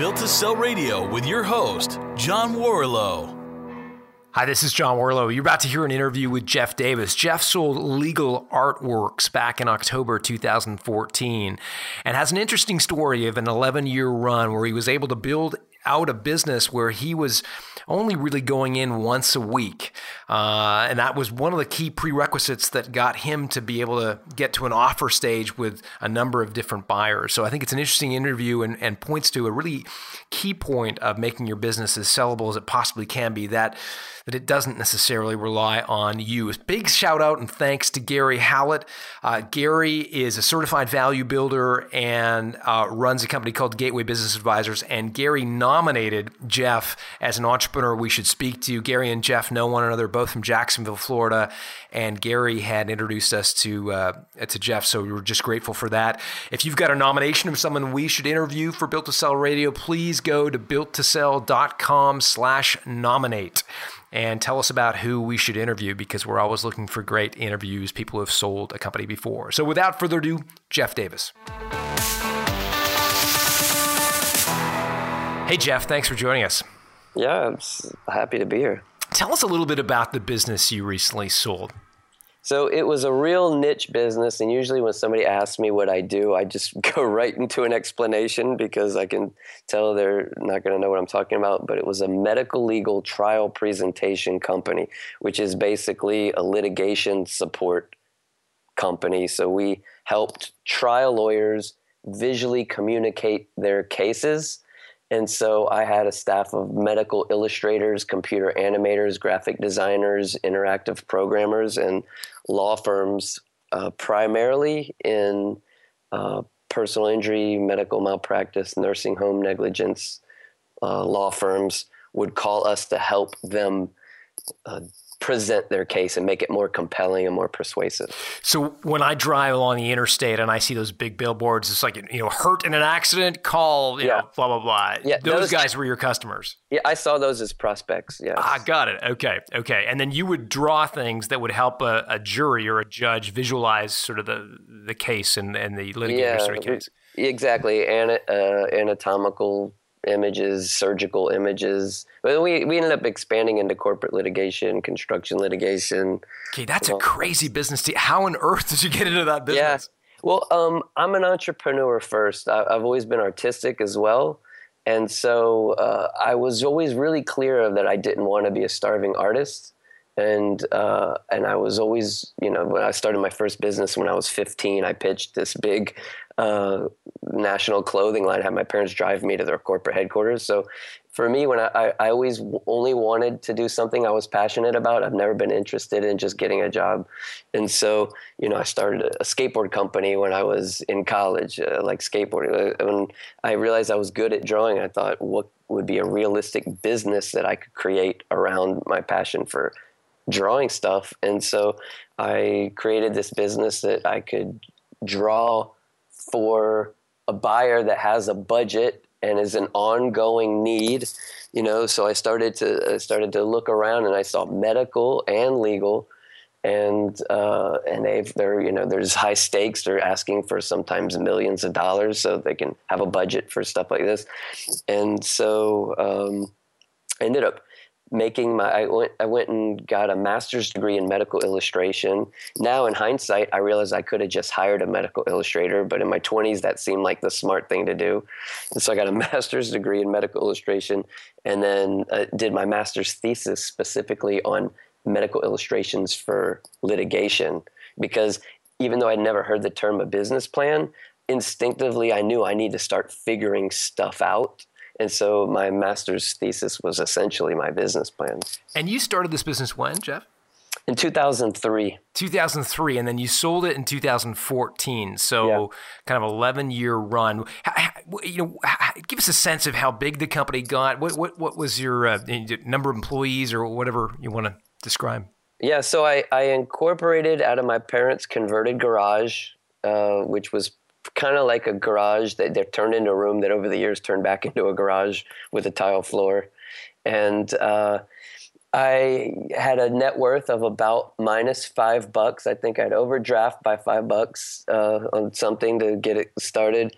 Built to Sell Radio with your host, John Warrillow. Hi, this is John Warrillow. You're about to hear an interview with Jeff Davis. Jeff sold Legal Artworks back in October 2014 and has an interesting story of an 11 year run where he was able to build out a business where he was only really going in once a week. Uh, and that was one of the key prerequisites that got him to be able to get to an offer stage with a number of different buyers. So I think it's an interesting interview and, and points to a really key point of making your business as sellable as it possibly can be that that it doesn't necessarily rely on you. Big shout out and thanks to Gary Hallett. Uh, Gary is a certified value builder and uh, runs a company called Gateway Business Advisors. And Gary nominated Jeff as an entrepreneur we should speak to. Gary and Jeff know one another, both from Jacksonville, Florida, and Gary had introduced us to uh, to Jeff, so we were just grateful for that. If you've got a nomination of someone we should interview for Built to Sell Radio, please go to builttosell.com/nominate and tell us about who we should interview because we're always looking for great interviews, people who have sold a company before. So without further ado, Jeff Davis. Hey, Jeff, thanks for joining us. Yeah, I'm happy to be here. Tell us a little bit about the business you recently sold. So it was a real niche business, and usually when somebody asks me what I do, I just go right into an explanation because I can tell they're not going to know what I'm talking about. But it was a medical legal trial presentation company, which is basically a litigation support company. So we helped trial lawyers visually communicate their cases and so I had a staff of medical illustrators, computer animators, graphic designers, interactive programmers, and law firms, uh, primarily in uh, personal injury, medical malpractice, nursing home negligence. Uh, law firms would call us to help them uh, present their case and make it more compelling and more persuasive. So when I drive along the interstate and I see those big billboards, it's like you know, hurt in an accident, call, you yeah. know, blah blah blah. Yeah, those, those, guys were your customers. Yeah, I saw those as prospects. Yeah, I got it. Okay, okay, and then you would draw things that would help a, a jury or a judge visualize sort of the the case and and the litigator yeah, sort of case. Exactly, Ana, uh, anatomical images, surgical images. But we, we ended up expanding into corporate litigation, construction litigation. Okay, that's a crazy business. How on earth did you get into that business? Yeah. Well, um, I'm an entrepreneur first. I, have always been artistic as well. And so uh, I was always really clear of that I didn't want to be a starving artist. And uh, and I was always, you know, when I started my first business when I was 15, I pitched this big uh, national clothing line. I had my parents drive me to their corporate headquarters. So for me, when I, I always only wanted to do something I was passionate about, I've never been interested in just getting a job. And so, you know, I started a skateboard company when I was in college, uh, like skateboarding. Uh, when I realized I was good at drawing, I thought, what would be a realistic business that I could create around my passion for drawing stuff? And so I created this business that I could draw for a buyer that has a budget and is an ongoing need you know so i started to I started to look around and i saw medical and legal and uh, and they've they're you know there's high stakes they're asking for sometimes millions of dollars so they can have a budget for stuff like this and so um, ended up making my I went I went and got a master's degree in medical illustration. Now in hindsight, I realize I could have just hired a medical illustrator, but in my 20s that seemed like the smart thing to do. And so I got a master's degree in medical illustration and then uh, did my master's thesis specifically on medical illustrations for litigation because even though I'd never heard the term a business plan, instinctively I knew I need to start figuring stuff out and so my master's thesis was essentially my business plan. And you started this business when, Jeff? In 2003. 2003, and then you sold it in 2014. So, yeah. kind of 11 year run. You know, give us a sense of how big the company got. What what what was your uh, number of employees or whatever you want to describe? Yeah, so I, I incorporated out of my parents' converted garage, uh, which was kind of like a garage that they're turned into a room that over the years turned back into a garage with a tile floor. And uh, I had a net worth of about minus five bucks. I think I'd overdraft by five bucks uh, on something to get it started.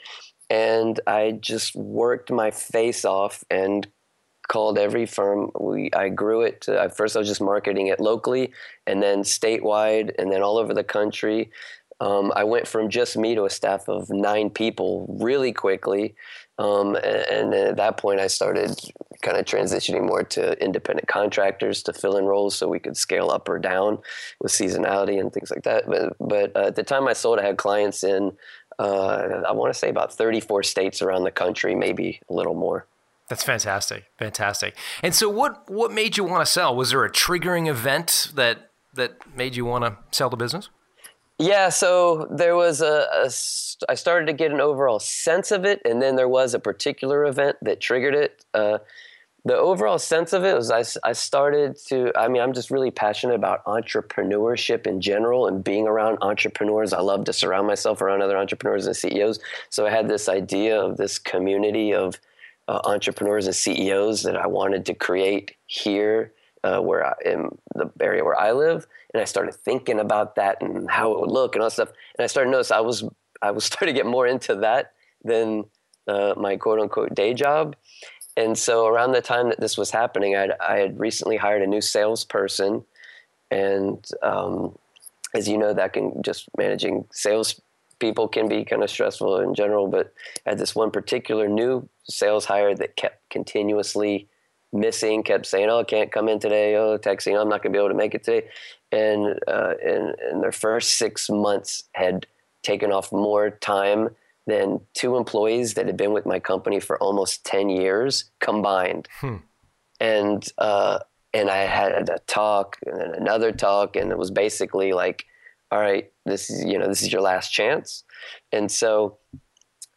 and I just worked my face off and called every firm. We I grew it. To, at first, I was just marketing it locally, and then statewide, and then all over the country. Um, I went from just me to a staff of nine people really quickly. Um, and, and, at that point, I started kind of transitioning more to independent contractors to fill in roles so we could scale up or down with seasonality and things like that. But, but uh, at the time I sold, I had clients in, uh, I want to say about 34 states around the country, maybe a little more. That's fantastic, fantastic. And so, what what made you want to sell? Was there a triggering event that that made you want to sell the business? Yeah, so there was. I started to get an overall sense of it, and then there was a particular event that triggered it. Uh, the overall sense of it was I, I started to i mean i'm just really passionate about entrepreneurship in general and being around entrepreneurs i love to surround myself around other entrepreneurs and ceos so i had this idea of this community of uh, entrepreneurs and ceos that i wanted to create here uh, where I, in the area where i live and I started thinking about that and how it would look and all that stuff. And I started to notice I was I was starting to get more into that than uh, my quote unquote day job. And so around the time that this was happening, I'd, I had recently hired a new salesperson, and um, as you know, that can just managing sales people can be kind of stressful in general. But I had this one particular new sales hire that kept continuously missing, kept saying, "Oh, I can't come in today." Oh, texting, "I'm not going to be able to make it today." And uh, in, in their first six months, had taken off more time than two employees that had been with my company for almost ten years combined. Hmm. And uh, and I had a talk and then another talk, and it was basically like, "All right, this is you know this is your last chance." And so.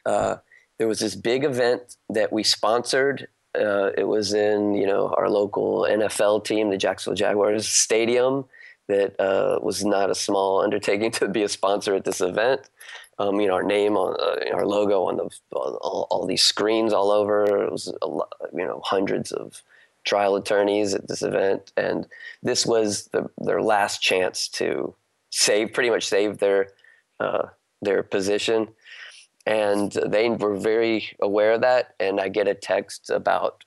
Uh, there was this big event that we sponsored uh, it was in you know our local NFL team, the Jacksonville Jaguars stadium. That uh, was not a small undertaking to be a sponsor at this event. Um, you know, our name on uh, our logo on the on all, all, these screens all over. It was lot, you know hundreds of trial attorneys at this event, and this was the, their last chance to save, pretty much save their uh, their position and they were very aware of that and i get a text about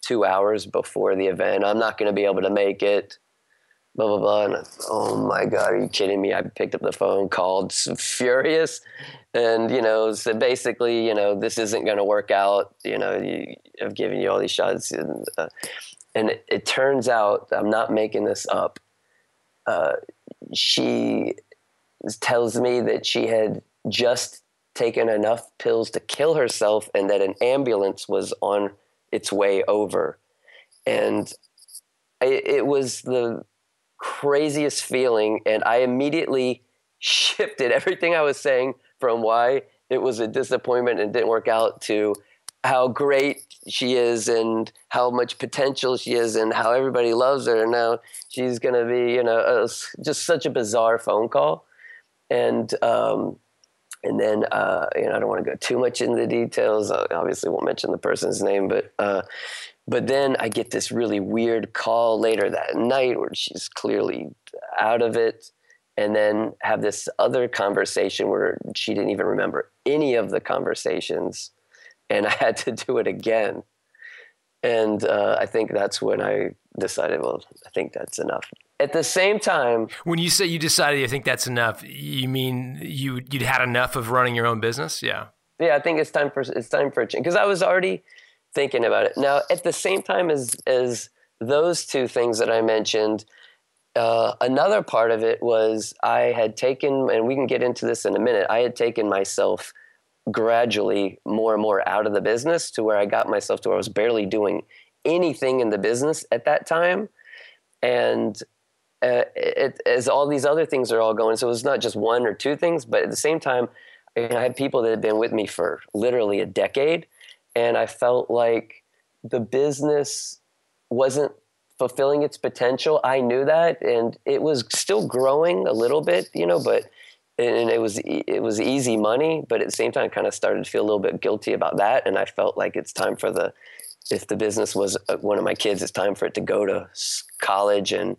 two hours before the event i'm not going to be able to make it blah blah blah and I, oh my god are you kidding me i picked up the phone called furious and you know said basically you know this isn't going to work out you know you, i've given you all these shots and, uh, and it, it, turns out i'm not making this up uh, she tells me that she had just taken enough pills to kill herself and that an ambulance was on its way over. And it, it was the craziest feeling. And I immediately shifted everything I was saying from why it was a disappointment and didn't work out to how great she is and how much potential she is and how everybody loves her. And now she's going to be, you know, a, just such a bizarre phone call. And um, and then uh, you know I don't want to go too much into the details. Obviously won't mention the person's name, but uh, but then I get this really weird call later that night where she's clearly out of it, and then have this other conversation where she didn't even remember any of the conversations, and I had to do it again. And uh, I think that's when I decided, well, I think that's enough. At the same time when you say you decided you think that's enough you mean you you'd had enough of running your own business? Yeah. Yeah i think it's time for it's time for a change because i was already thinking about it now at the same time as as those two things that i mentioned uh, another part of it was i had taken and we can get into this in a minute i had taken myself gradually more and more out of the business to where i got myself to where i was barely doing anything in the business at that time and uh, it, as all these other things are all going. So it's not just one or two things, but at the same time, I had people that had been with me for literally a decade, and I felt like the business wasn't fulfilling its potential. I knew that, and it was still growing a little bit, you know, but and it was it was easy money, but at the same time, I kind of started to feel a little bit guilty about that, and I felt like it's time for the if the business was uh, one of my kids, it's time for it to go to college and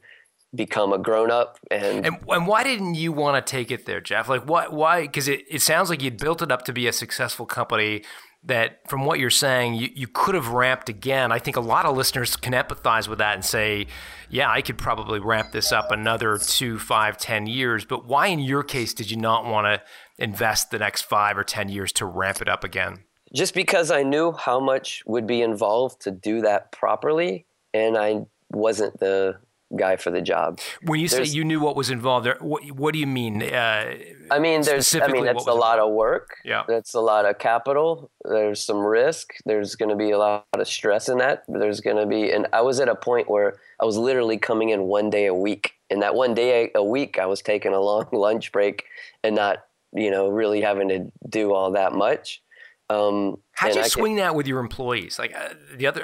become a grown up and, and and why didn't you want to take it there jeff like why why because it, it sounds like you'd built it up to be a successful company that from what you're saying you, you could have ramped again. I think a lot of listeners can empathize with that and say yeah i could probably ramp this up another two five ten years. But why in your case did you not want to invest the next five or ten years to ramp it up again? Just because i knew how much would be involved to do that properly and i wasn't the guy for the job. When you there's, say you knew what was involved there, what, what do you mean? Uh, I mean, there's, I mean, that's a lot involved? of work. Yeah. That's a lot of capital. There's some risk. There's going to be a lot of stress in that. There's going to be, and I was at a point where I was literally coming in one day a week. And that one day a week, I was taking a long lunch break and not, you know, really having to do all that much. Um, How'd you I swing that with your employees? Like uh, the other,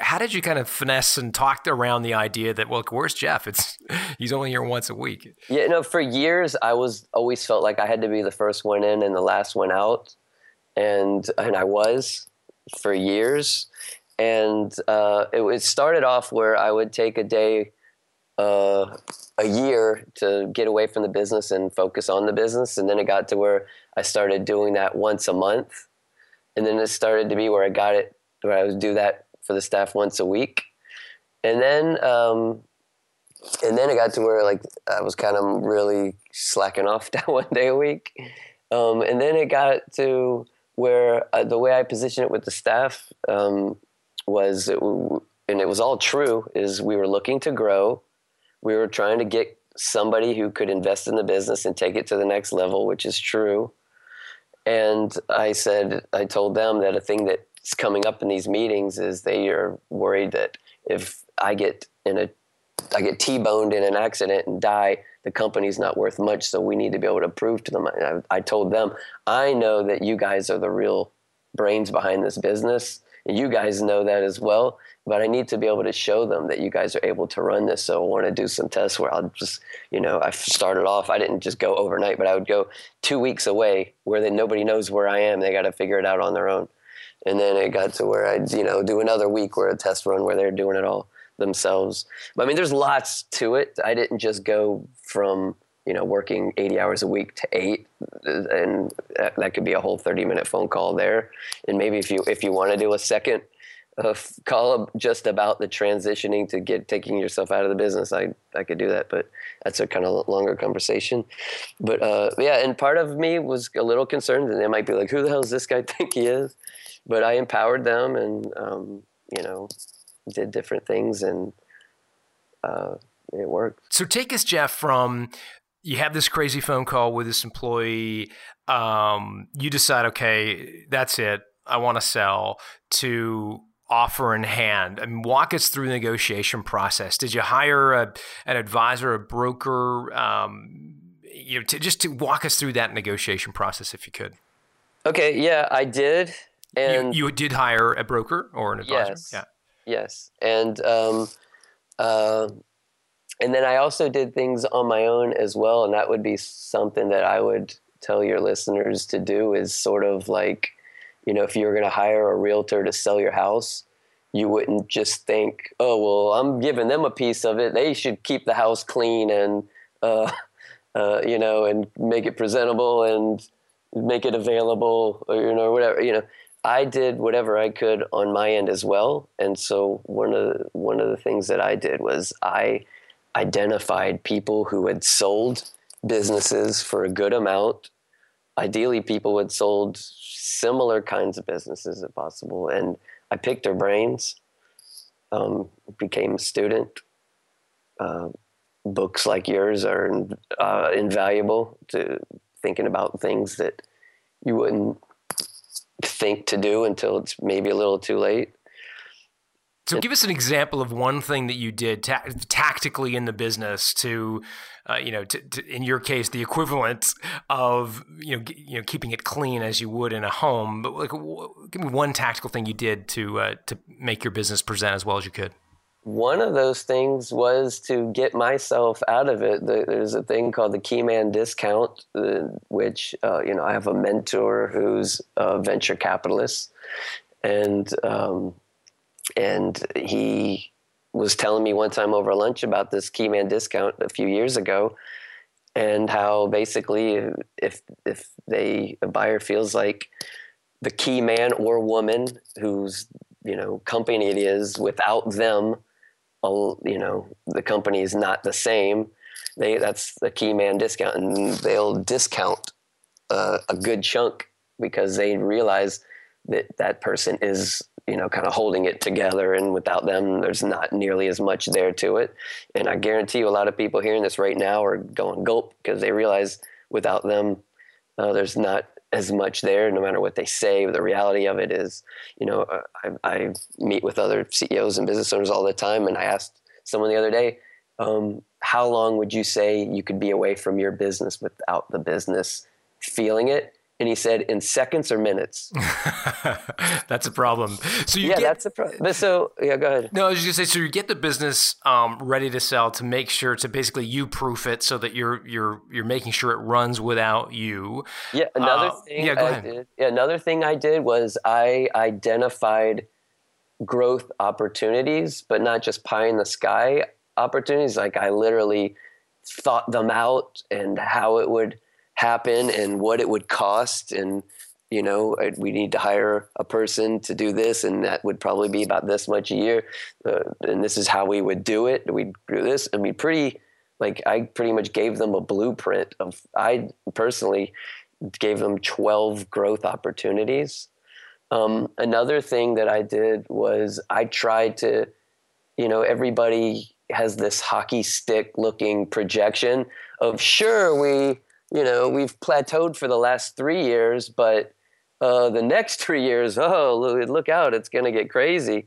how did you kind of finesse and talk around the idea that, well, where's Jeff? It's he's only here once a week. Yeah, no. For years, I was always felt like I had to be the first one in and the last one out, and and I was for years. And uh, it, it started off where I would take a day uh, a year to get away from the business and focus on the business. And then it got to where I started doing that once a month and then it started to be where I got it where I would do that for the staff once a week, and then um, and then it got to where like I was kind of really slacking off that one day a week, um, and then it got to where uh, the way I positioned it with the staff um, was, it, and it was all true, is we were looking to grow, we were trying to get somebody who could invest in the business and take it to the next level, which is true. And I said, I told them that a thing that's coming up in these meetings is they are worried that if I get in a, I get T-boned in an accident and die, the company's not worth much. So we need to be able to prove to them. I, I told them, I know that you guys are the real brains behind this business. You guys know that as well but I need to be able to show them that you guys are able to run this. So I want to do some tests where I'll just, you know, I started off, I didn't just go overnight, but I would go two weeks away where then nobody knows where I am. They got to figure it out on their own. And then it got to where I'd, you know, do another week where a test run where they're doing it all themselves. But I mean, there's lots to it. I didn't just go from, you know, working 80 hours a week to eight, and that could be a whole 30 minute phone call there. And maybe if you if you want to do a second call just about the transitioning to get taking yourself out of the business, I I could do that, but that's a kind of longer conversation. But uh, yeah, and part of me was a little concerned, and they might be like, "Who the hell does this guy think he is?" But I empowered them, and um, you know, did different things, and uh, it worked. So take us, Jeff, from you have this crazy phone call with this employee. Um, you decide, okay, that's it. I want to sell to offer in hand. I mean, walk us through the negotiation process. Did you hire a, an advisor, a broker? Um, you know, to, just to walk us through that negotiation process, if you could. Okay. Yeah, I did. And you, you did hire a broker or an advisor. Yes. Yeah. Yes. And um, uh, and then I also did things on my own as well, and that would be something that I would tell your listeners to do is sort of like you know, if you were going to hire a realtor to sell your house, you wouldn't just think, oh, well, I'm giving them a piece of it. They should keep the house clean and, uh, uh, you know, and make it presentable and make it available or, you know, whatever, you know. I did whatever I could on my end as well. And so one of the, one of the things that I did was I identified people who had sold businesses for a good amount. Ideally, people had sold similar kinds of businesses if possible. And I picked their brains, um, became a student. Uh, books like yours are uh, invaluable to thinking about things that you wouldn't think to do until it's maybe a little too late. So, give us an example of one thing that you did ta- tactically in the business to, uh, you know, to, to, in your case, the equivalent of you know, g- you know, keeping it clean as you would in a home. But like, w- give me one tactical thing you did to uh, to make your business present as well as you could. One of those things was to get myself out of it. There's a thing called the key man discount, uh, which uh, you know I have a mentor who's a venture capitalist, and um, and he was telling me one time over lunch about this keyman discount a few years ago and how basically if if they a buyer feels like the key man or woman whose you know company it is without them all you know the company is not the same they that's the key man discount. And they'll discount uh, a good chunk because they realize that that person is you know kind of holding it together and without them there's not nearly as much there to it. And i guarantee you a lot of people hearing this right now are going gulp because they realize without them uh, there's not as much there no matter what they say the reality of it is you know uh, I, I, meet with other ceos and business owners all the time and i asked someone the other day um, how long would you say you could be away from your business without the business feeling it and he said in seconds or minutes. that's a problem. So you yeah, get, that's a problem. So yeah, go ahead. No, I was just gonna say. So you get the business um, ready to sell to make sure to basically you proof it so that you're you're you're making sure it runs without you. Yeah. Another uh, thing. Yeah, go I ahead. Did, yeah, another thing I did was I identified growth opportunities, but not just pie in the sky opportunities. Like I literally thought them out and how it would happen and what it would cost. And you know we need to hire a person to do this and that would probably be about this much a year. Uh, and this is how we would do it. We'd do this. I mean pretty like i pretty much gave them a blueprint of i personally gave them 12 growth opportunities. Um, another thing that i did was i tried to you know everybody has this hockey stick looking projection of sure we you know, we've plateaued for the last three years, but uh, the next three years, oh, look out, it's going to get crazy.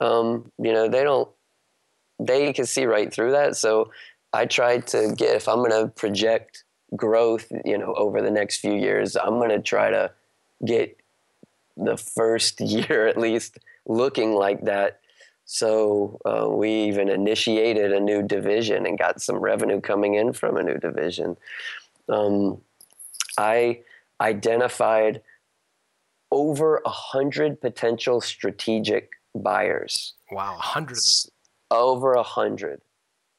Um, you know, they don't, they can see right through that. So I tried to get, if I'm going to project growth, you know, over the next few years, I'm going to try to get the first year at least looking like that. So uh, we even initiated a new division and got some revenue coming in from a new division um, I identified over a hundred potential strategic buyers. Wow, a hundred Over a hundred,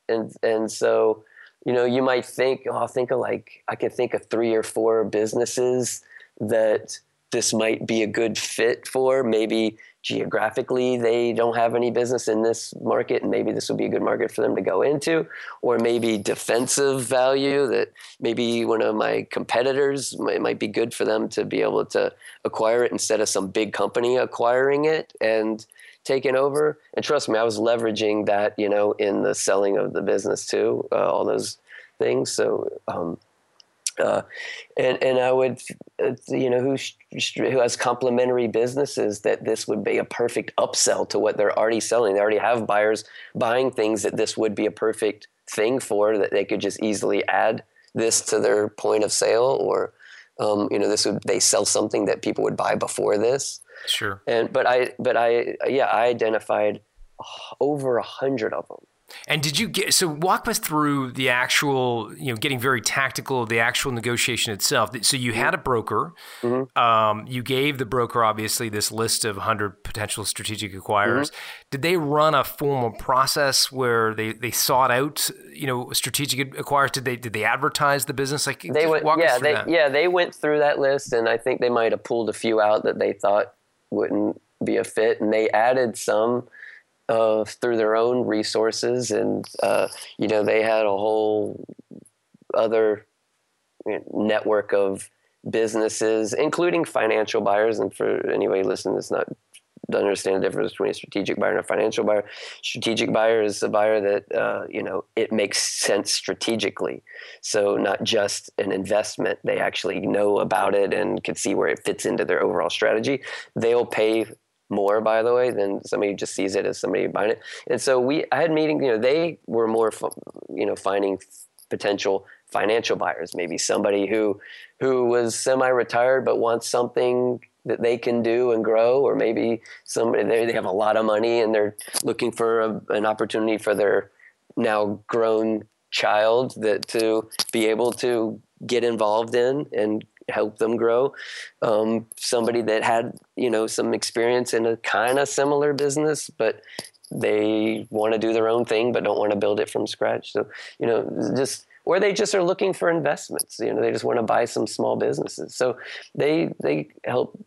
and and so you know you might think, oh, I'll think of like I could think of three or four businesses that this might be a good fit for. Maybe geographically they don't have any business in this market and maybe this would be a good market for them to go into. Or maybe defensive value that maybe one of my competitors might, might be good for them to be able to acquire it instead of some big company acquiring it and taking over. And trust me i was leveraging that you know in the selling of the business too uh, all those things. So um, uh, and and I would, uh, you know, who who has complementary businesses that this would be a perfect upsell to what they're already selling. They already have buyers buying things that this would be a perfect thing for that they could just easily add this to their point of sale or um, you know this would they sell something that people would buy before this. Sure. And but i but i yeah i identified over a hundred of them and did you get so walk us through the actual, you know, getting very tactical, the actual negotiation itself. So you had a broker. Mm-hmm. Um, you gave the broker obviously this list of 100 potential strategic acquirers. Mm-hmm. Did they run a formal process where they, they sought out, you know, strategic acquirers? Did they did they advertise the business? Like they went, yeah, they, that. yeah, they went through that list, and I think they might have pulled a few out that they thought wouldn't be a fit, and they added some uh, through their own resources, and uh, you know they had a whole other network of businesses, including financial buyers. And for anybody listening that's not to understand the difference between a strategic buyer and a financial buyer. Strategic buyer is a buyer that uh, you know it makes sense strategically. So not just an investment; they actually know about it and can see where it fits into their overall strategy. They'll pay more, by the way, than somebody who just sees it as somebody buying it. And so we, I had meetings. You know, they were more, you know, finding potential financial buyers. Maybe somebody who who was semi-retired but wants something that they can do and grow, or maybe somebody they, they have a lot of money and they're looking for a, an opportunity for their now grown child that to be able to get involved in and help them grow. Um, somebody that had you know some experience in a kind of similar business, but they want to do their own thing but don't want to build it from scratch. So you know, just or they just are looking for investments. You know, they just want to buy some small businesses. So they they help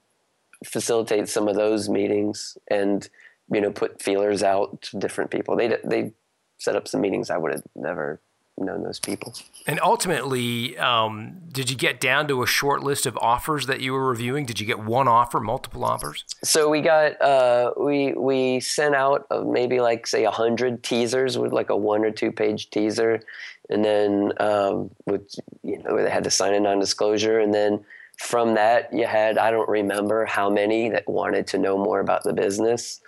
facilitate some of those meetings and you know put feelers out to different people. They they set up some meetings I would have never known those people. And ultimately, um, did you get down to a short list of offers that you were reviewing? Did you get one offer, multiple offers? So we got uh, we we sent out uh, maybe like say a hundred teasers with like a one or two page teaser, and then um, with you know they had to sign a non disclosure, and then from that you had I don't remember how many that wanted to know more about the business,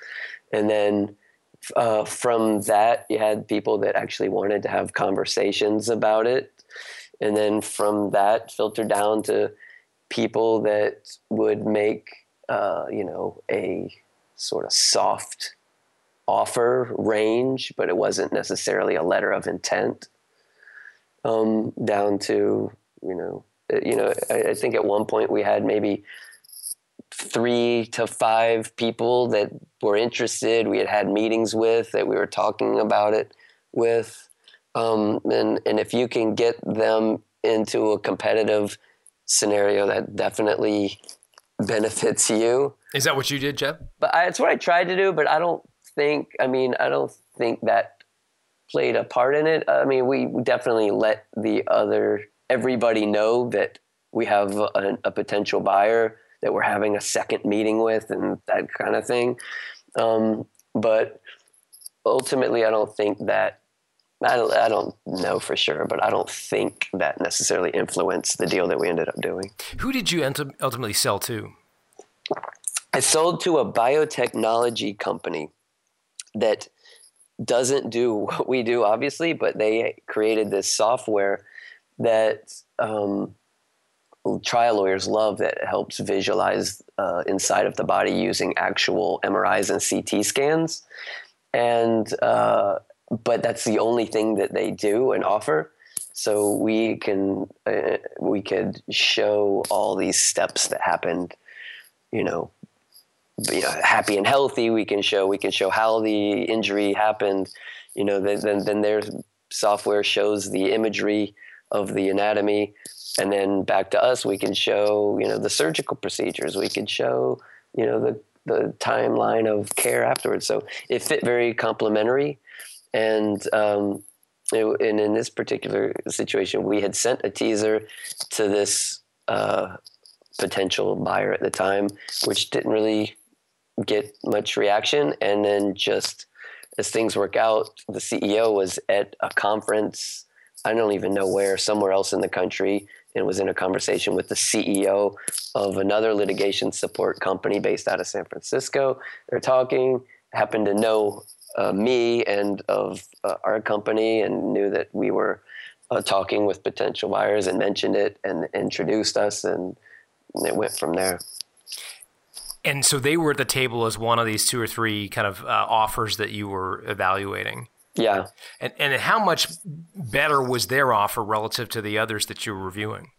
and then uh, from that, you had people that actually wanted to have conversations about it. And then from that, filtered down to people that would make, uh, you know, a sort of soft offer range, but it wasn't necessarily a letter of intent. Um, down to, you know, uh, you know, I, I think at one point we had maybe three to five people that were interested. We had had meetings with that we were talking about it with, um, and and if you can get them into a competitive scenario, that definitely benefits you. Is that what you did, Jeff? But I, it's what I tried to do. But I don't think. I mean, I don't think that played a part in it. I mean, we definitely let the other everybody know that we have a, a potential buyer that we're having a second meeting with and that kind of thing. Um, but ultimately, I don't think that. I don't, I don't know for sure, but I don't think that necessarily influenced the deal that we ended up doing. Who did you ultimately sell to? I sold to a biotechnology company that doesn't do what we do, obviously, but they created this software that um, trial lawyers love that it helps visualize uh, inside of the body using actual MRIs and CT scans. And uh, but that's the only thing that they do and offer. So we can uh, we could show all these steps that happened, you know, you know, happy and healthy. We can show we can show how the injury happened. You know, then then their software shows the imagery of the anatomy and then back to us we can show you know the surgical procedures. We could show you know the the timeline of care afterwards. So it fit very complementary. And um, it, and in this particular situation we had sent a teaser to this uh, potential buyer at the time which didn't really get much reaction. And then just as things work out the ceo was at a conference i don't even know where somewhere else in the country and was in a conversation with the CEO of another litigation support company based out of San Francisco. They're talking, happened to know uh, me and of uh, our company and knew that we were uh, talking with potential buyers and mentioned it and introduced us and, it went from there. And so they were at the table as one of these two or three kind of uh, offers that you were evaluating. Yeah. And and how much better was their offer relative to the others that you were reviewing?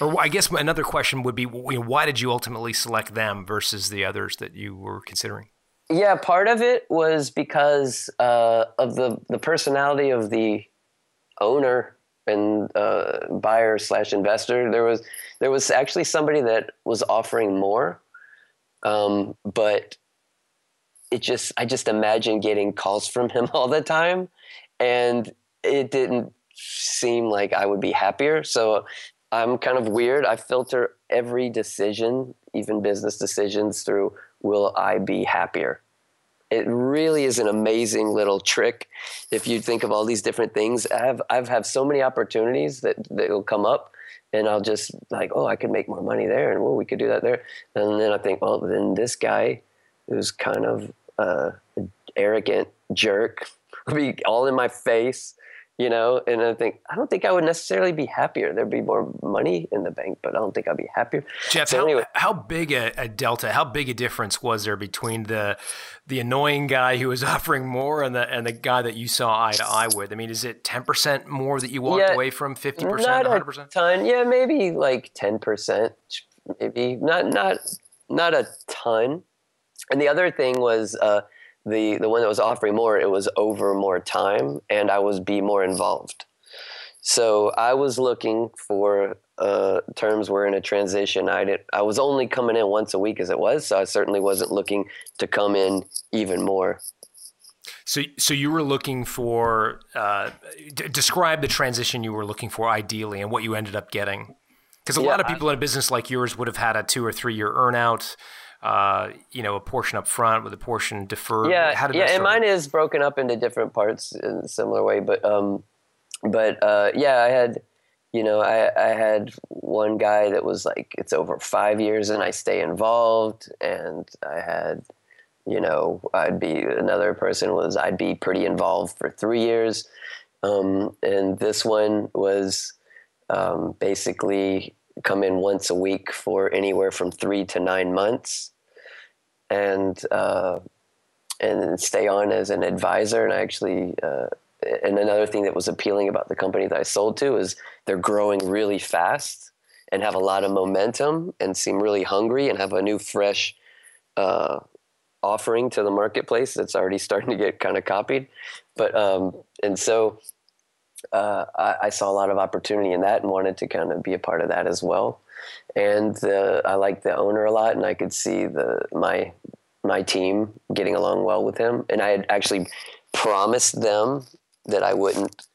Or I guess another question would be, why did you ultimately select them versus the others that you were considering? Yeah, part of it was because uh, of the the personality of the owner and uh, buyer slash investor. There was there was actually somebody that was offering more, um, but it just I just imagine getting calls from him all the time, and it didn't seem like I would be happier. So I'm kind of weird. I filter every decision, even business decisions, through will I be happier? It really is an amazing little trick. If you think of all these different things, I've I've had so many opportunities that that will come up, and I'll just like, oh, I could make more money there, and well, we could do that there, and then I think, well, then this guy who's kind of uh, arrogant jerk, be all in my face, you know. And I think I don't think I would necessarily be happier. There'd be more money in the bank, but I don't think I'd be happier. Jeff, so how, anyway. how big a, a, delta, how big a difference was there between the the annoying guy who was offering more and the and the guy that you saw eye to eye with? I mean, is it ten percent more that you walked yeah, away from? Fifty percent, hundred percent? Ton, yeah, maybe like ten percent, maybe not not not a ton. And the other thing was uh, the the one that was offering more, it was over more time, and I was be more involved. So I was looking for uh, terms were in a transition. I did. I was only coming in once a week as it was, so I certainly wasn't looking to come in even more. So, so you were looking for uh, d- describe the transition you were looking for ideally, and what you ended up getting. Because a yeah, lot of people I, in a business like yours would have had a two or three year earnout. Uh, you know, a portion up front with a portion deferred. Yeah, yeah, and mine is broken up into different parts in a similar way. But, um, but uh, yeah, I had, you know, I, I had one guy that was like, it's over five years, and I stay involved, and I had you know, I'd be another person was I'd be pretty involved for three years, um, and this one was um, basically come in once a week for anywhere from three to nine months, and uh, and stay on as an advisor. And I actually, uh, and another thing that was appealing about the company that I sold to is they're growing really fast and have a lot of momentum and seem really hungry and have a new fresh. Uh, offering to the marketplace that's already starting to get kind of copied. But um, and so uh, I, I, saw a lot of opportunity in that and wanted to kind of be a part of that as well. And uh, I liked the owner a lot, and I could see the my my team getting along well with him. And I had actually promised them that I wouldn't.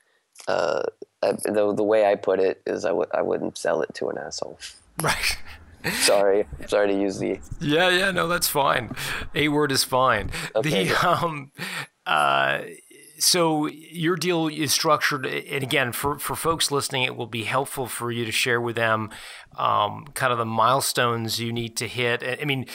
Uh, the the way I put it is I w- I wouldn't sell it to an asshole. Right sorry, sorry to use the. Yeah, yeah, no, that's fine. A word is fine. Okay. The um, uh, so your deal is structured, and again, for for folks listening, it will be helpful for you to share with them, um, kind of the milestones you need to hit. I mean,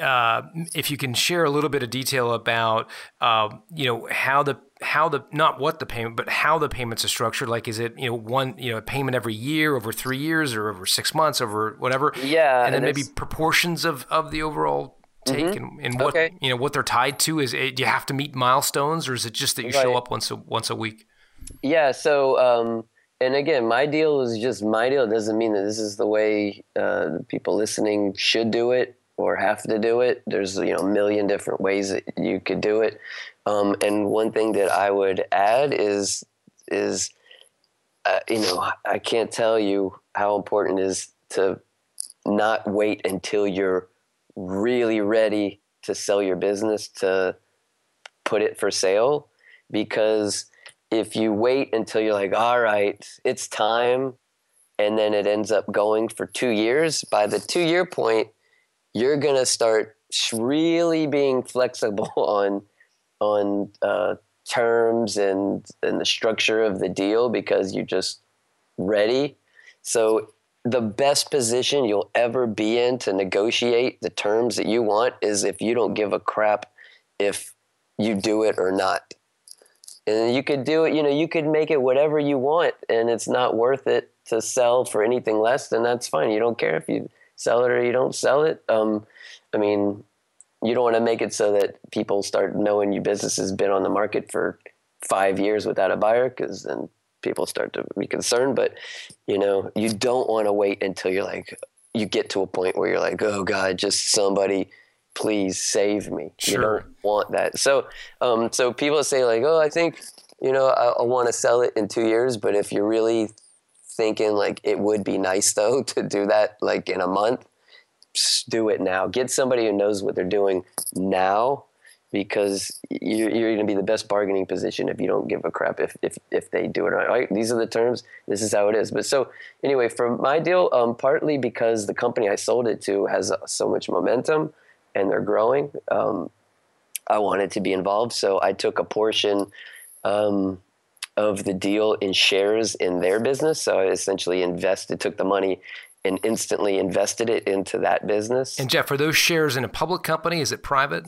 uh, if you can share a little bit of detail about, uh, you know, how the how the not what the payment, but how the payments are structured. Like, is it you know one you know payment every year over three years or over six months over whatever? Yeah, and then and maybe proportions of of the overall take mm-hmm. and, and what okay. you know what they're tied to. Is it, do you have to meet milestones or is it just that you right. show up once a once a week? Yeah. So. Um, and again, my deal is just my deal. It doesn't mean that this is the way uh, people listening should do it or have to do it. There's you know a million different ways that you could do it. Um, and one thing that I would add is is uh, you know I can't tell you how important it is to not wait until you're really ready to sell your business to put it for sale because if you wait until you're like all right it's time and then it ends up going for 2 years by the 2 year point you're going to start really being flexible on on uh, terms and and the structure of the deal because you're just ready. So the best position you'll ever be in to negotiate the terms that you want is if you don't give a crap if you do it or not. And you could do it, you know, you could make it whatever you want and it's not worth it to sell for anything less, then that's fine. You don't care if you sell it or you don't sell it. Um, I mean, you don't want to make it so that people start knowing your business has been on the market for five years without a buyer because then people start to be concerned. But you know, you don't want to wait until you're like you get to a point where you're like, oh God, just somebody please save me. Sure. You don't want that. So, um, so people say like, oh, I think you know I, I want to sell it in two years, but if you're really thinking like it would be nice though to do that like in a month do it now. Get somebody who knows what they're doing now because you're, you're going to be the best bargaining position if you don't give a crap if, if, if they do it right. right. These are the terms. This is how it is. But so anyway, for my deal, um, partly because the company I sold it to has uh, so much momentum and they're growing, um, I wanted to be involved. So I took a portion um, of the deal in shares in their business. So I essentially invested, took the money and instantly invested it into that business. And Jeff, are those shares in a public company? Is it private?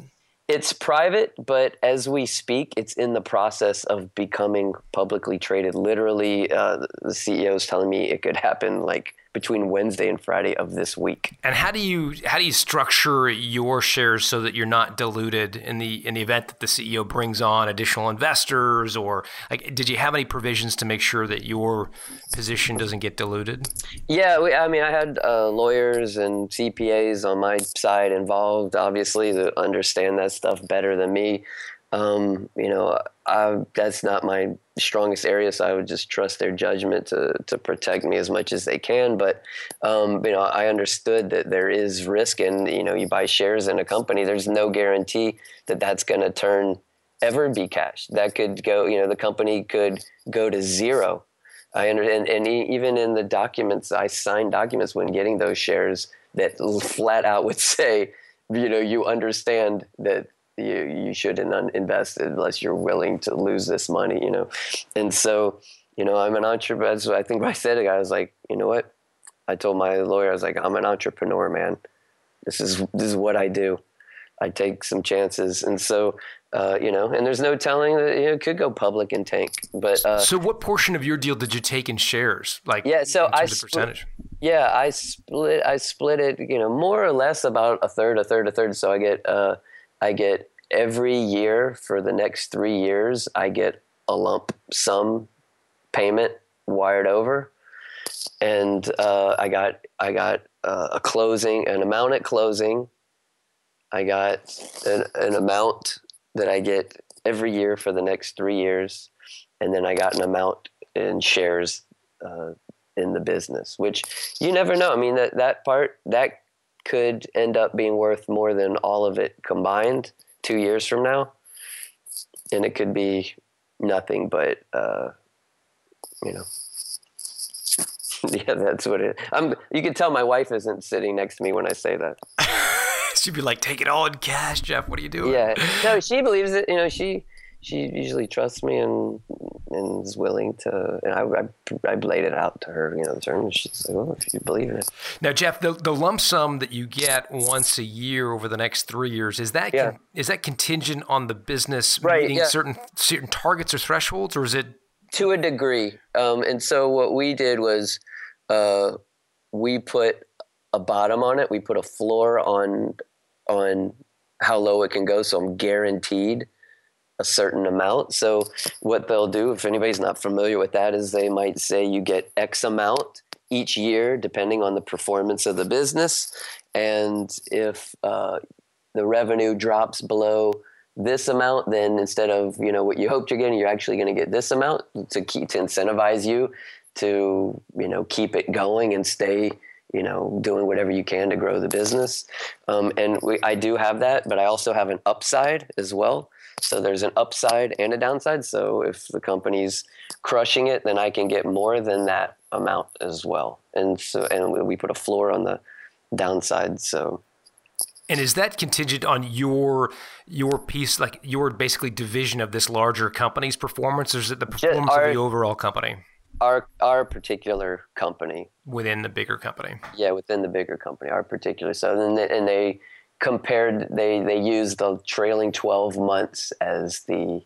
It's private, but as we speak, it's in the process of becoming publicly traded. Literally, uh, the CEO is telling me it could happen like between Wednesday and Friday of this week. And how do you how do you structure your shares so that you're not diluted in the in the event that the CEO brings on additional investors or like did you have any provisions to make sure that your position doesn't get diluted? Yeah, we, I mean I had uh, lawyers and CPAs on my side involved obviously to understand that stuff better than me. Um, you know, I, that's not my strongest area, so I would just trust their judgment to to protect me as much as they can. But um, you know, I understood that there is risk, and you know, you buy shares in a company. There's no guarantee that that's going to turn ever be cash. That could go. You know, the company could go to zero. I understand, and, and even in the documents, I signed documents when getting those shares that flat out would say, you know, you understand that you you shouldn't invest unless you're willing to lose this money, you know. And so, you know, I'm an entrepreneur. So I think I said it. I was like, you know what? I told my lawyer, I was like, I'm an entrepreneur, man. This is this is what I do. I take some chances, and so uh, you know, and there's no telling that you know, it could go public and tank. But uh, so, what portion of your deal did you take in shares? Like, yeah, so I split, percentage. Yeah, I split. I split it. You know, more or less about a third, a third, a third. So I get, uh, I get every year for the next three years, I get a lump sum payment wired over, and uh, I got I got uh, a closing an amount at closing. I got an, an amount that I get every year for the next three years, and then I got an amount in shares uh, in the business, which you never know. I mean that that part that could end up being worth more than all of it combined two years from now, and it could be nothing but uh, you know. yeah, that's what it. I'm. You can tell my wife isn't sitting next to me when I say that. She'd be like, "Take it all in cash, Jeff. What are you doing?" Yeah, no, she believes it. You know, she she usually trusts me and and is willing to. And I, I, I laid it out to her, you know, the terms. She's like, "Oh, if you believe in it." Now, Jeff, the, the lump sum that you get once a year over the next three years is that yeah. con- is that contingent on the business right, meeting yeah. certain certain targets or thresholds, or is it to a degree? Um, and so what we did was uh, we put a bottom on it. We put a floor on on how low it can go, so I'm guaranteed a certain amount. So what they'll do, if anybody's not familiar with that, is they might say you get X amount each year, depending on the performance of the business, and if uh, the revenue drops below this amount, then instead of you know what you hoped you're getting, you're actually going to get this amount to keep to incentivize you to you know keep it going and stay you know doing whatever you can to grow the business. Um, and we, I do have that, but I also have an upside as well. So there's an upside and a downside. So if the company's crushing it, then I can get more than that amount as well. And so and we put a floor on the downside. So and is that contingent on your your piece, like your basically division of this larger company's performance, or is it the performance our, of the overall company? Our our particular company within the bigger company. Yeah, within the bigger company, our particular. So then, they, and they compared they they used the trailing 12 months as the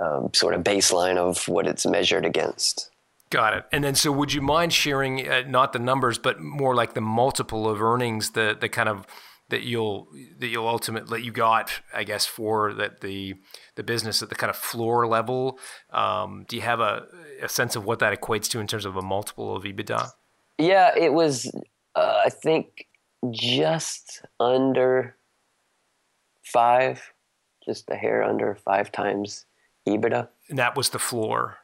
um, sort of baseline of what it's measured against. Got it. And then so would you mind sharing uh, not the numbers but more like the multiple of earnings the the kind of that you'll that you'll ultimately you got i guess for that the the business at the kind of floor level? Um, do you have a, a sense of what that equates to in terms of a multiple of ebitda? Yeah it was uh, i think just under five, just a hair under five times EBITDA. And that was the floor.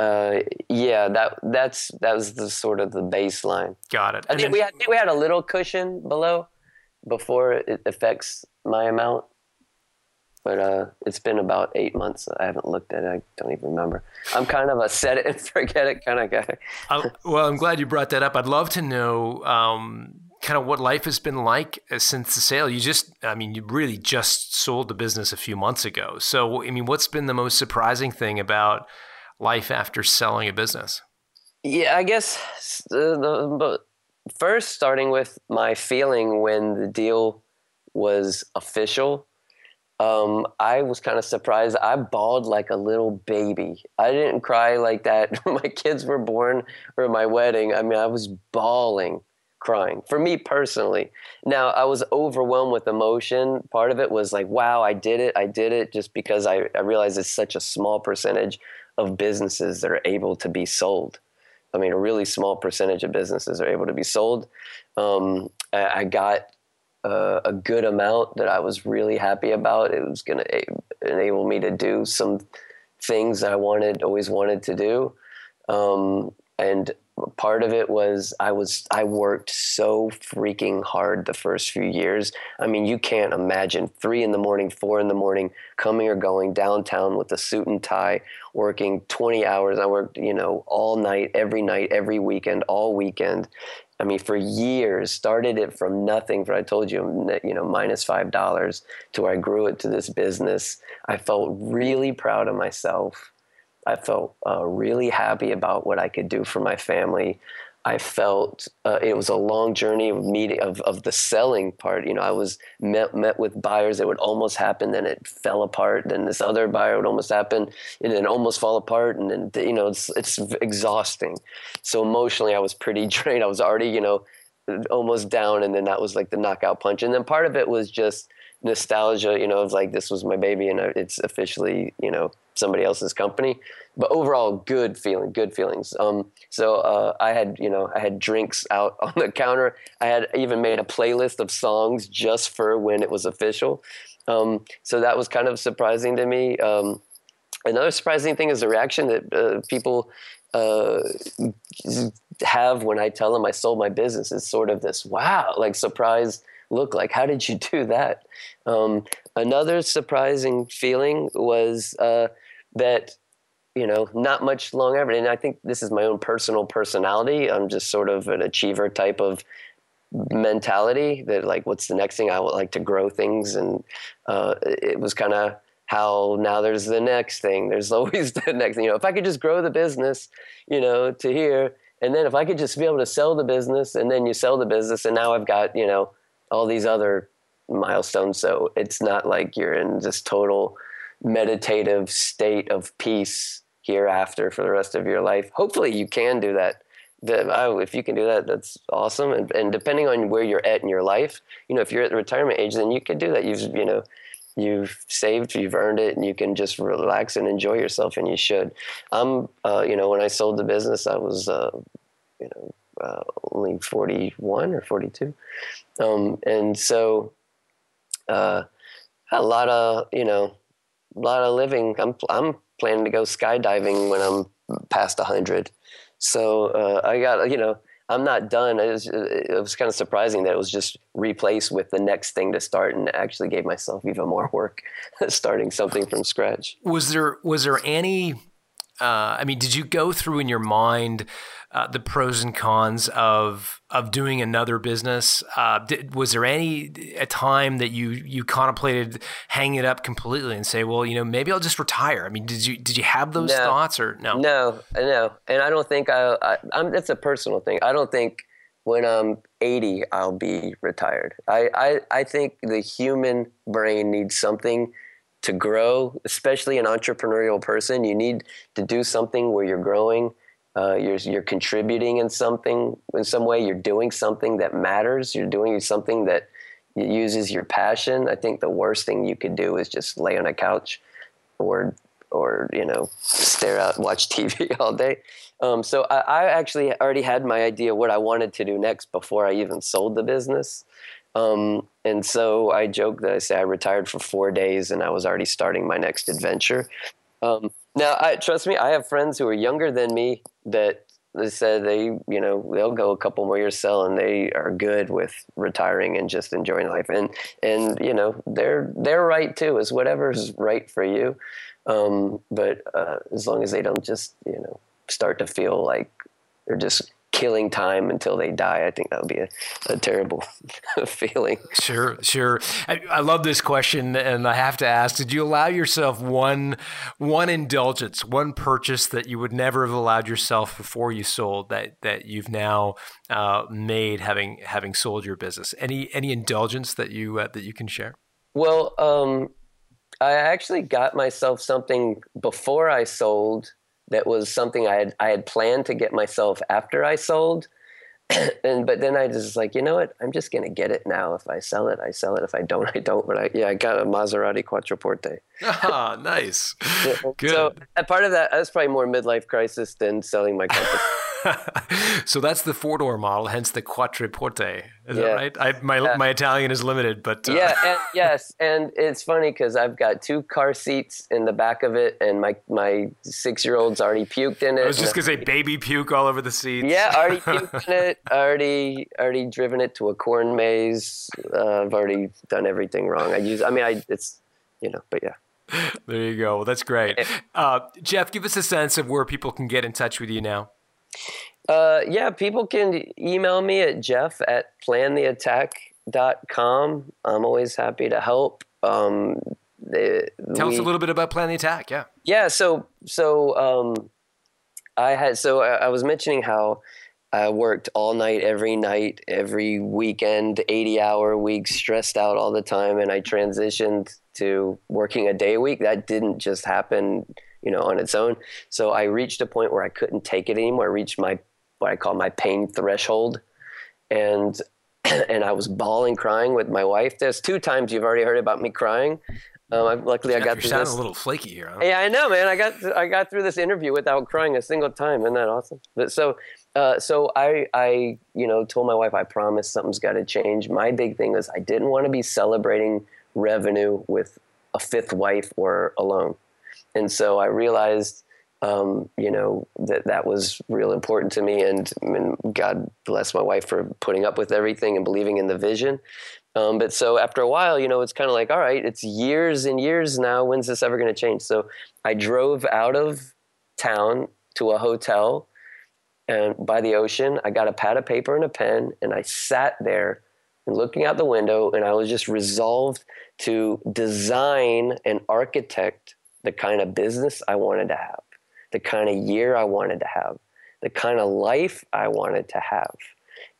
Uh, yeah, that that's that was the sort of the baseline. Got it. I think then, we had we had a little cushion below before it affects my amount, but uh, it's been about eight months. I haven't looked at it. I don't even remember. I'm kind of a set it and forget it kind of guy. uh, well, I'm glad you brought that up. I'd love to know. Um, kind of what life has been like uh, since the sale. You just, I mean, you really just sold the business a few months ago. So, I mean, what's been the most surprising thing about life after selling a business? Yeah, I guess the, the first starting with my feeling when the deal was official. Um, I was kind of surprised. I bawled like a little baby. I didn't cry like that when my kids were born or my wedding. I mean, I was bawling crying for me personally. Now, I was overwhelmed with emotion. Part of it was like, wow, I did it. I did it just because I, I realized it's such a small percentage of businesses that are able to be sold. I mean, a really small percentage of businesses are able to be sold. Um, I, I got uh, a good amount that I was really happy about. It was going to enable me to do some things I wanted, always wanted to do. Um, and part of it was I was I worked so freaking hard the first few years. I mean, you can't imagine three in the morning, four in the morning, coming or going downtown with a suit and tie, working 20 hours. I worked, you know, all night, every night, every weekend, all weekend. I mean, for years, started it from nothing. For I told you, you know, minus five dollars to where I grew it to this business. I felt really proud of myself. I felt uh, really happy about what I could do for my family. I felt uh, it was a long journey of meeting of, of the selling part. You know, I was met met with buyers that would almost happen, then it fell apart. Then this other buyer would almost happen, and then almost fall apart. And then you know, it's it's exhausting. So emotionally, I was pretty drained. I was already you know almost down, and then that was like the knockout punch. And then part of it was just nostalgia. You know, of like this was my baby, and it's officially you know somebody else's company. But overall, good feeling, good feelings. Um, so uh, I had, you know, I had drinks out on the counter. I had even made a playlist of songs just for when it was official. Um, so that was kind of surprising to me. Um, another surprising thing is the reaction that uh, people uh, have when I tell them I sold my business. It's sort of this wow, like surprise look. Like, how did you do that? Um, another surprising feeling was uh, that you know not much long ever and i think this is my own personal personality i'm just sort of an achiever type of mentality that like what's the next thing i would like to grow things and uh, it was kind of how now there's the next thing there's always the next thing you know if i could just grow the business you know to here and then if i could just be able to sell the business and then you sell the business and now i've got you know all these other milestones so it's not like you're in this total meditative state of peace hereafter for the rest of your life. Hopefully, you can do that. Oh, if you can do that, that's awesome. And, and depending on where you're at in your life, you know, if you're at the retirement age, then you could do that. You've, you know, you've saved, you've earned it, and you can just relax and enjoy yourself, and you should. I'm, uh, you know, when I sold the business, I was, uh, you know, uh, only 41 or 42. Um, and so, uh, a lot of, you know, a lot of living. I'm I'm planning to go skydiving when I'm past hundred. So uh, I got you know I'm not done. It was, it was kind of surprising that it was just replaced with the next thing to start, and actually gave myself even more work starting something from scratch. Was there was there any? Uh, I mean, did you go through in your mind? uh, the pros and cons of of doing another business? Uh, did, was there any a time that you you contemplated hanging it up completely and say, well, you know, maybe I'll just retire? I mean, did you did you have those no, thoughts or no? No, no, and I don't think I. I I'm, it's a personal thing. I don't think when I'm 80 I'll be retired. I I, I think the human brain needs something to grow, especially an entrepreneurial person. You need to do something where you're growing uh, you're you're contributing in something in some way. You're doing something that matters. You're doing something that uses your passion. I think the worst thing you could do is just lay on a couch, or or you know stare out watch TV all day. Um, so I, I, actually already had my idea what I wanted to do next before I even sold the business. Um, and so I joke that I say I retired for four days and I was already starting my next adventure. Um, now, I, trust me, I have friends who are younger than me that they said they, you know, they'll go a couple more years selling. They are good with retiring and just enjoying life, and and you know, they're they're right too. Is whatever's right for you. Um, but uh, as long as they don't just, you know, start to feel like they're just killing time until they die. I think that would be a, a terrible feeling. Sure, sure. I, I, love this question, and I have to ask: Did you allow yourself one one indulgence, one purchase that you would never have allowed yourself before you sold that that you've now uh, made having having sold your business? Any any indulgence that you uh, that you can share? Well, um, I actually got myself something before I sold that was something I had I had planned to get myself after I sold. and but then I just like, you know what? I'm just gonna get it now. If I sell it, I sell it. If I don't, I don't. But I yeah, I got a Maserati Quattroporte. Ah, nice. Good. So part of that, that's probably more midlife crisis than selling my company. so that's the four door model, hence the quattroporte. Is yeah. that right? I, my uh, my Italian is limited, but uh. yeah, and, yes, and it's funny because I've got two car seats in the back of it, and my my six year old's already puked in it. I was just gonna say baby puke all over the seats. Yeah, already puked in it. Already already driven it to a corn maze. Uh, I've already done everything wrong. I use. I mean, I it's you know, but yeah. There you go. Well, that's great. Uh, Jeff, give us a sense of where people can get in touch with you now. Uh, yeah, people can email me at jeff at plantheattack.com. I'm always happy to help. Um, they, Tell we, us a little bit about Plan the Attack. Yeah. Yeah. So, so um, I had, so I, I was mentioning how I worked all night, every night, every weekend, 80 hour weeks, stressed out all the time. And I transitioned to working a day a week. That didn't just happen, you know, on its own. So I reached a point where I couldn't take it anymore. I reached my what I call my pain threshold, and and I was bawling, crying with my wife. There's two times you've already heard about me crying. Um, I, luckily, I got through this. a little flaky here. Huh? Yeah, I know, man. I got I got through this interview without crying a single time. Isn't that awesome? But so, uh, so I I you know told my wife I promise something's got to change. My big thing was I didn't want to be celebrating revenue with a fifth wife or alone, and so I realized um, you know that that was real important to me. And, and, god bless my wife for putting up with everything and believing in the vision. Um, but so after a while you know it's kind of like all right it's years and years now. When's this ever going to change? So i drove out of town to a hotel and by the ocean i got a pad of paper and a pen and i sat there and looking out the window and i was just resolved to design and architect the kind of business i wanted to have the kind of year I wanted to have, the kind of life I wanted to have.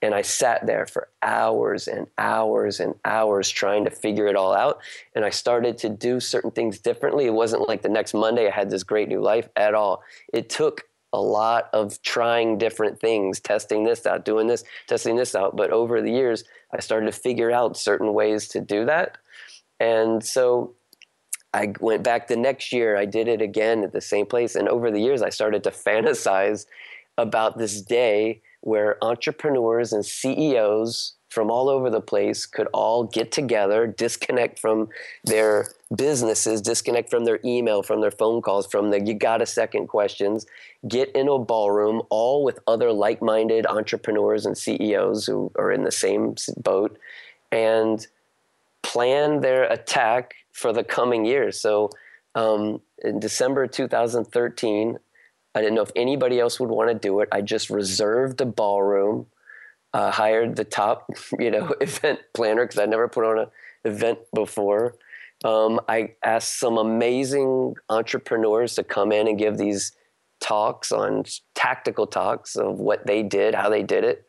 And I sat there for hours and hours and hours trying to figure it all out. And I started to do certain things differently. It wasn't like the next Monday I had this great new life at all. It took a lot of trying different things, testing this out, doing this, testing this out. But over the years, I started to figure out certain ways to do that. And so I went back the next year. I did it again at the same place. And over the years, I started to fantasize about this day where entrepreneurs and CEOs from all over the place could all get together, disconnect from their businesses, disconnect from their email, from their phone calls, from the you got a second questions, get in a ballroom, all with other like minded entrepreneurs and CEOs who are in the same boat, and plan their attack for the coming years. So um, in December 2013, I didn't know if anybody else would want to do it. I just reserved a ballroom, uh, hired the top, you know, event planner because I'd never put on an event before. Um, I asked some amazing entrepreneurs to come in and give these talks on tactical talks of what they did, how they did it.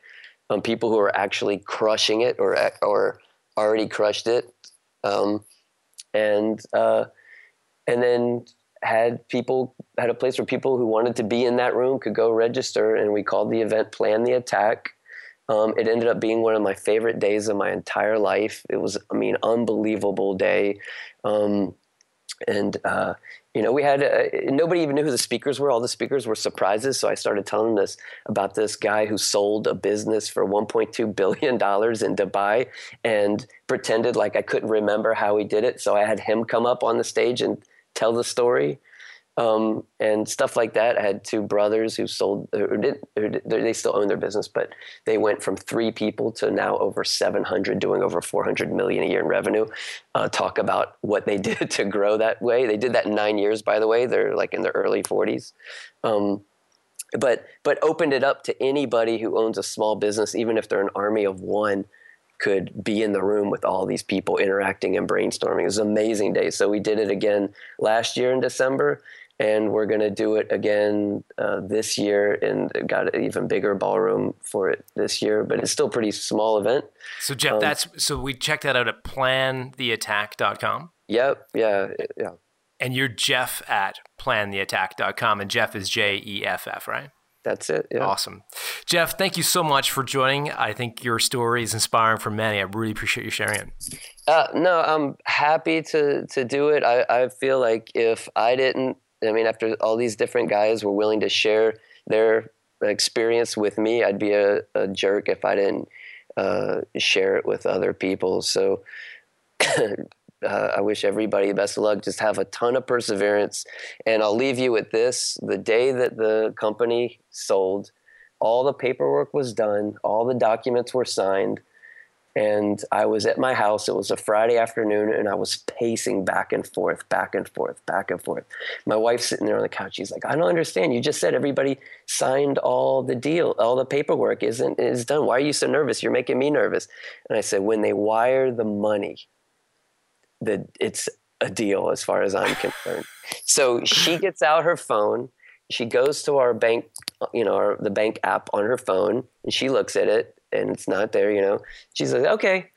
Um, people who are actually crushing it or or already crushed it. Um, and uh, and then had people had a place where people who wanted to be in that room could go register, and we called the event "Plan the Attack." Um, it ended up being one of my favorite days of my entire life. It was, I mean, unbelievable day. Um, and uh, you know, we had uh, nobody even knew who the speakers were. All the speakers were surprises. So I started telling this about this guy who sold a business for 1.2 billion dollars in Dubai and pretended like I couldn't remember how he did it. So I had him come up on the stage and tell the story um, and stuff like that. I had two brothers who sold, did, did, they still own their business, but they went from three people to now over 700, doing over 400 million a year in revenue. Uh, talk about what they did to grow that way. They did that in nine years, by the way. They're like in their early 40s. Um, but but opened it up to anybody who owns a small business, even if they're an army of one, could be in the room with all these people interacting and brainstorming. It was an amazing day. So we did it again last year in December, and we're going to do it again uh, this year and got an even bigger ballroom for it this year but it's still a pretty small event. So jeff um, that's so we checked that out at plantheattack.com yep yeah yeah. And you're jeff at plantheattack.com and jeff is j-e-f-f right? That's it yeah. awesome. Jeff thank you so much for joining. I think your story is inspiring for many. I really appreciate you sharing it. Uh, no i'm happy to to do it. I, I feel like if i didn't I mean, after all these different guys were willing to share their experience with me. I'd be a, a jerk if I didn't uh, share it with other people. So uh, I wish everybody the best of luck. Just have a ton of perseverance. And I'll leave you with this the day that the company sold, all the paperwork was done, all the documents were signed. And I was at my house. It was a Friday afternoon, and I was pacing back and forth, back and forth, back and forth. My wife's sitting there on the couch. She's like, "I don't understand. You just said everybody signed all the deal, all the paperwork isn't is done. Why are you so nervous? You're making me nervous." And I said, "When they wire the money, that it's a deal as far as I'm concerned. so she gets out her phone. She goes to our bank, you know, our, the bank app on her phone, and she looks at it, and it's not there. You know, she's like, okay.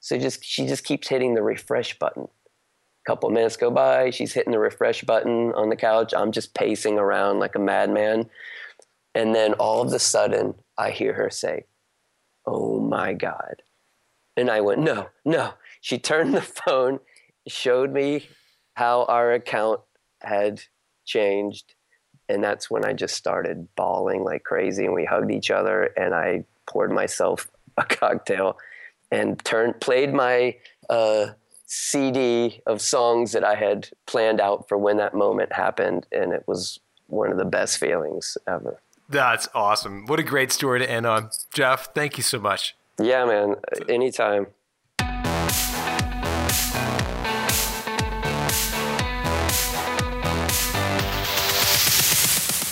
So just she just keeps hitting the refresh button. A couple minutes go by. She's hitting the refresh button on the couch. I'm just pacing around like a madman, and then all of a sudden, I hear her say, "Oh my god." And I went, no, no. She turned the phone, showed me how our account had changed. And that's when I just started bawling like crazy. And we hugged each other, and I poured myself a cocktail and turned, played my uh, CD of songs that I had planned out for when that moment happened. And it was one of the best feelings ever. That's awesome. What a great story to end on. Jeff, thank you so much. Yeah, man. Anytime.